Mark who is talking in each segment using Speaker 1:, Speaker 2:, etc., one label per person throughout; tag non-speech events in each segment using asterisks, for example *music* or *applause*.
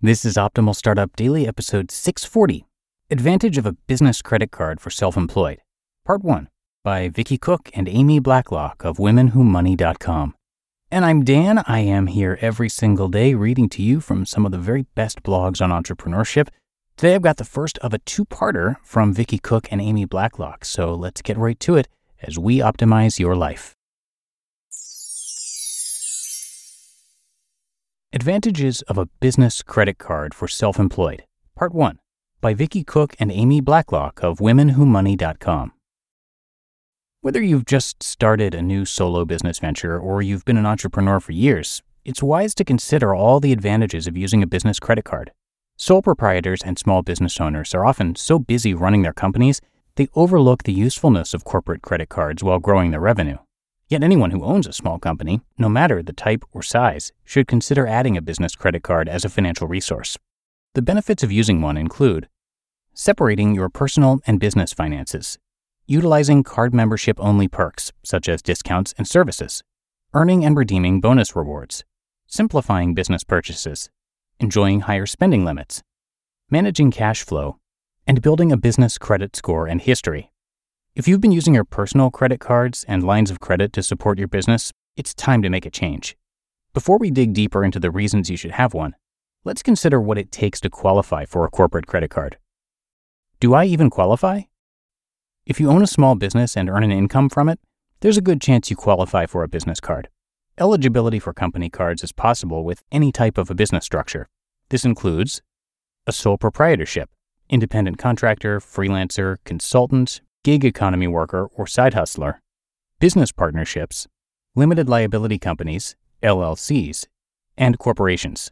Speaker 1: This is Optimal Startup Daily, episode 640 Advantage of a Business Credit Card for Self Employed, Part 1 by Vicki Cook and Amy Blacklock of WomenWhoMoney.com. And I'm Dan. I am here every single day reading to you from some of the very best blogs on entrepreneurship. Today I've got the first of a two parter from Vicki Cook and Amy Blacklock, so let's get right to it as we optimize your life. Advantages of a Business Credit Card for Self Employed, Part 1 by Vicki Cook and Amy Blacklock of WomenWhoMoney.com. Whether you've just started a new solo business venture or you've been an entrepreneur for years, it's wise to consider all the advantages of using a business credit card. Sole proprietors and small business owners are often so busy running their companies, they overlook the usefulness of corporate credit cards while growing their revenue. Yet anyone who owns a small company, no matter the type or size, should consider adding a business credit card as a financial resource. The benefits of using one include separating your personal and business finances, utilizing card membership only perks, such as discounts and services, earning and redeeming bonus rewards, simplifying business purchases, enjoying higher spending limits, managing cash flow, and building a business credit score and history. If you've been using your personal credit cards and lines of credit to support your business, it's time to make a change. Before we dig deeper into the reasons you should have one, let's consider what it takes to qualify for a corporate credit card. Do I even qualify? If you own a small business and earn an income from it, there's a good chance you qualify for a business card. Eligibility for company cards is possible with any type of a business structure. This includes a sole proprietorship, independent contractor, freelancer, consultant, gig economy worker or side hustler, business partnerships, limited liability companies, LLCs, and corporations.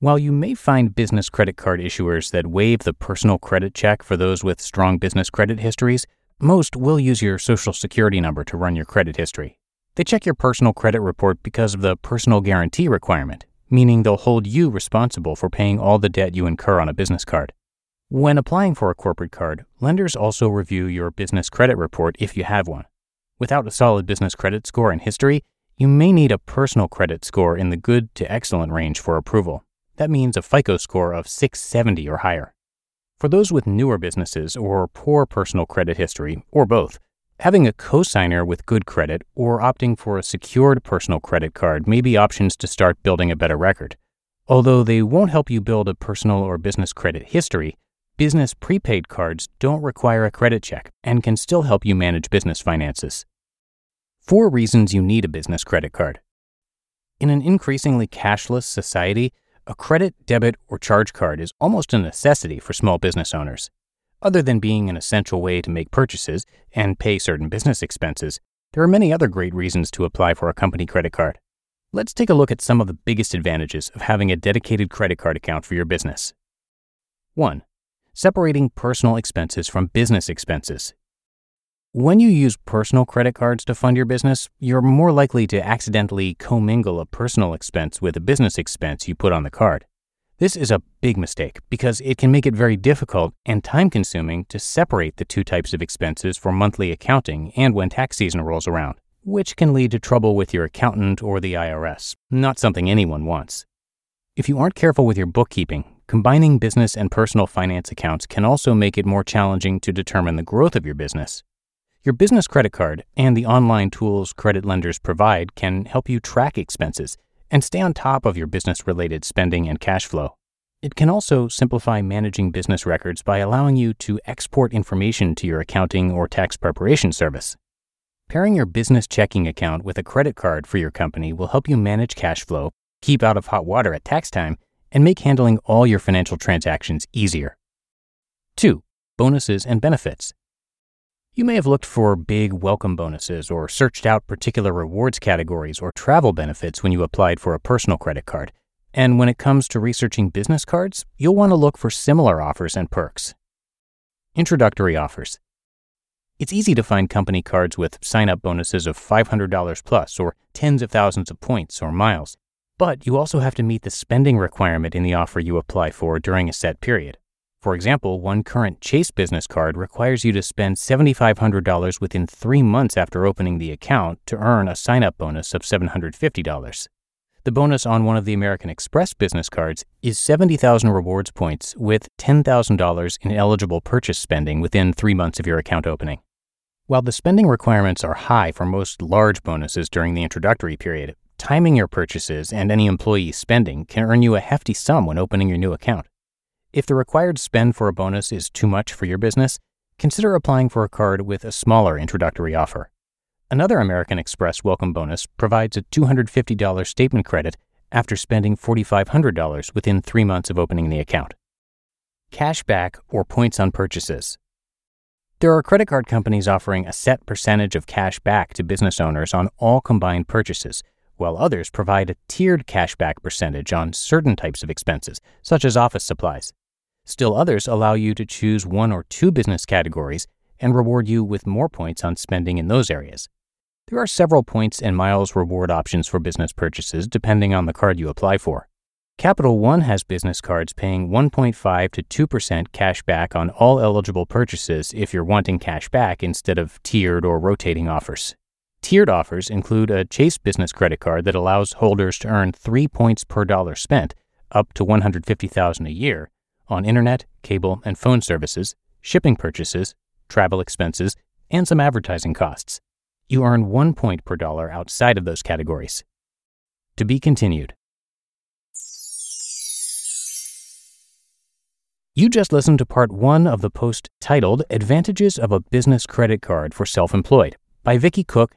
Speaker 1: While you may find business credit card issuers that waive the personal credit check for those with strong business credit histories, most will use your social security number to run your credit history. They check your personal credit report because of the personal guarantee requirement, meaning they'll hold you responsible for paying all the debt you incur on a business card. When applying for a corporate card, lenders also review your business credit report if you have one. Without a solid business credit score and history, you may need a personal credit score in the good to excellent range for approval. That means a FICO score of 670 or higher. For those with newer businesses or poor personal credit history, or both, having a cosigner with good credit or opting for a secured personal credit card may be options to start building a better record. Although they won't help you build a personal or business credit history, business prepaid cards don't require a credit check and can still help you manage business finances. Four reasons you need a business credit card. In an increasingly cashless society, a credit, debit, or charge card is almost a necessity for small business owners. Other than being an essential way to make purchases and pay certain business expenses, there are many other great reasons to apply for a company credit card. Let's take a look at some of the biggest advantages of having a dedicated credit card account for your business. 1 separating personal expenses from business expenses. When you use personal credit cards to fund your business, you're more likely to accidentally commingle a personal expense with a business expense you put on the card. This is a big mistake because it can make it very difficult and time consuming to separate the two types of expenses for monthly accounting and when tax season rolls around, which can lead to trouble with your accountant or the IRS, not something anyone wants. If you aren't careful with your bookkeeping, Combining business and personal finance accounts can also make it more challenging to determine the growth of your business. Your business credit card and the online tools credit lenders provide can help you track expenses and stay on top of your business related spending and cash flow. It can also simplify managing business records by allowing you to export information to your accounting or tax preparation service. Pairing your business checking account with a credit card for your company will help you manage cash flow, keep out of hot water at tax time, and make handling all your financial transactions easier. 2. Bonuses and benefits. You may have looked for big welcome bonuses or searched out particular rewards categories or travel benefits when you applied for a personal credit card. And when it comes to researching business cards, you'll want to look for similar offers and perks. Introductory offers. It's easy to find company cards with sign up bonuses of $500 plus or tens of thousands of points or miles. But you also have to meet the spending requirement in the offer you apply for during a set period. For example, one current Chase business card requires you to spend $7,500 within three months after opening the account to earn a sign up bonus of $750. The bonus on one of the American Express business cards is 70,000 rewards points with $10,000 in eligible purchase spending within three months of your account opening. While the spending requirements are high for most large bonuses during the introductory period, timing your purchases and any employee spending can earn you a hefty sum when opening your new account. If the required spend for a bonus is too much for your business, consider applying for a card with a smaller introductory offer. Another American Express welcome bonus provides a $250 statement credit after spending $4,500 within three months of opening the account. Cashback or points on purchases. There are credit card companies offering a set percentage of cash back to business owners on all combined purchases, while others provide a tiered cashback percentage on certain types of expenses, such as office supplies. Still others allow you to choose one or two business categories and reward you with more points on spending in those areas. There are several points and miles reward options for business purchases depending on the card you apply for. Capital One has business cards paying 1.5 to 2% cash back on all eligible purchases if you're wanting cash back instead of tiered or rotating offers. Tiered offers include a Chase business credit card that allows holders to earn 3 points per dollar spent, up to 150,000 a year, on internet, cable, and phone services, shipping purchases, travel expenses, and some advertising costs you earn one point per dollar outside of those categories. To be continued. You just listened to part one of the post titled Advantages of a Business Credit Card for Self Employed by Vicki Cook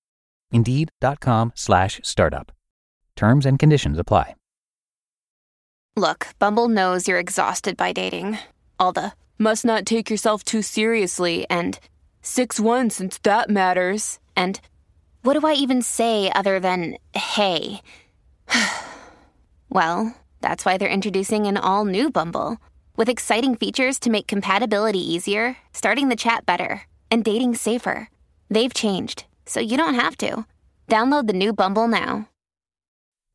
Speaker 1: Indeed.com slash startup. Terms and conditions apply.
Speaker 2: Look, Bumble knows you're exhausted by dating. All the must not take yourself too seriously and 6 1 since that matters. And what do I even say other than hey? *sighs* well, that's why they're introducing an all new Bumble with exciting features to make compatibility easier, starting the chat better, and dating safer. They've changed, so you don't have to. Download the new Bumble now.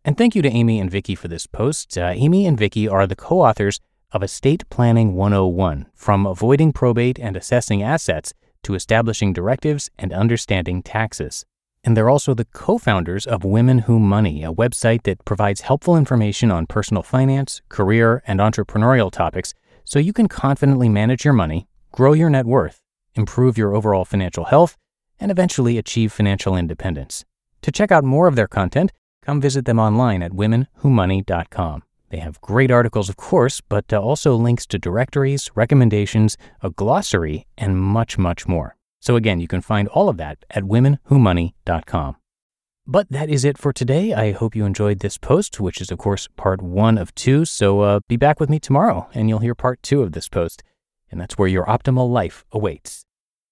Speaker 1: And thank you to Amy and Vicki for this post. Uh, Amy and Vicki are the co authors of Estate Planning 101 From Avoiding Probate and Assessing Assets to establishing directives and understanding taxes. And they're also the co founders of Women Who Money, a website that provides helpful information on personal finance, career, and entrepreneurial topics so you can confidently manage your money, grow your net worth, improve your overall financial health, and eventually achieve financial independence. To check out more of their content, come visit them online at womenwhomoney.com. They have great articles, of course, but uh, also links to directories, recommendations, a glossary, and much, much more. So again, you can find all of that at womenwhomoney.com. But that is it for today. I hope you enjoyed this post, which is, of course, part one of two. So uh, be back with me tomorrow and you'll hear part two of this post. and that's where your optimal life awaits.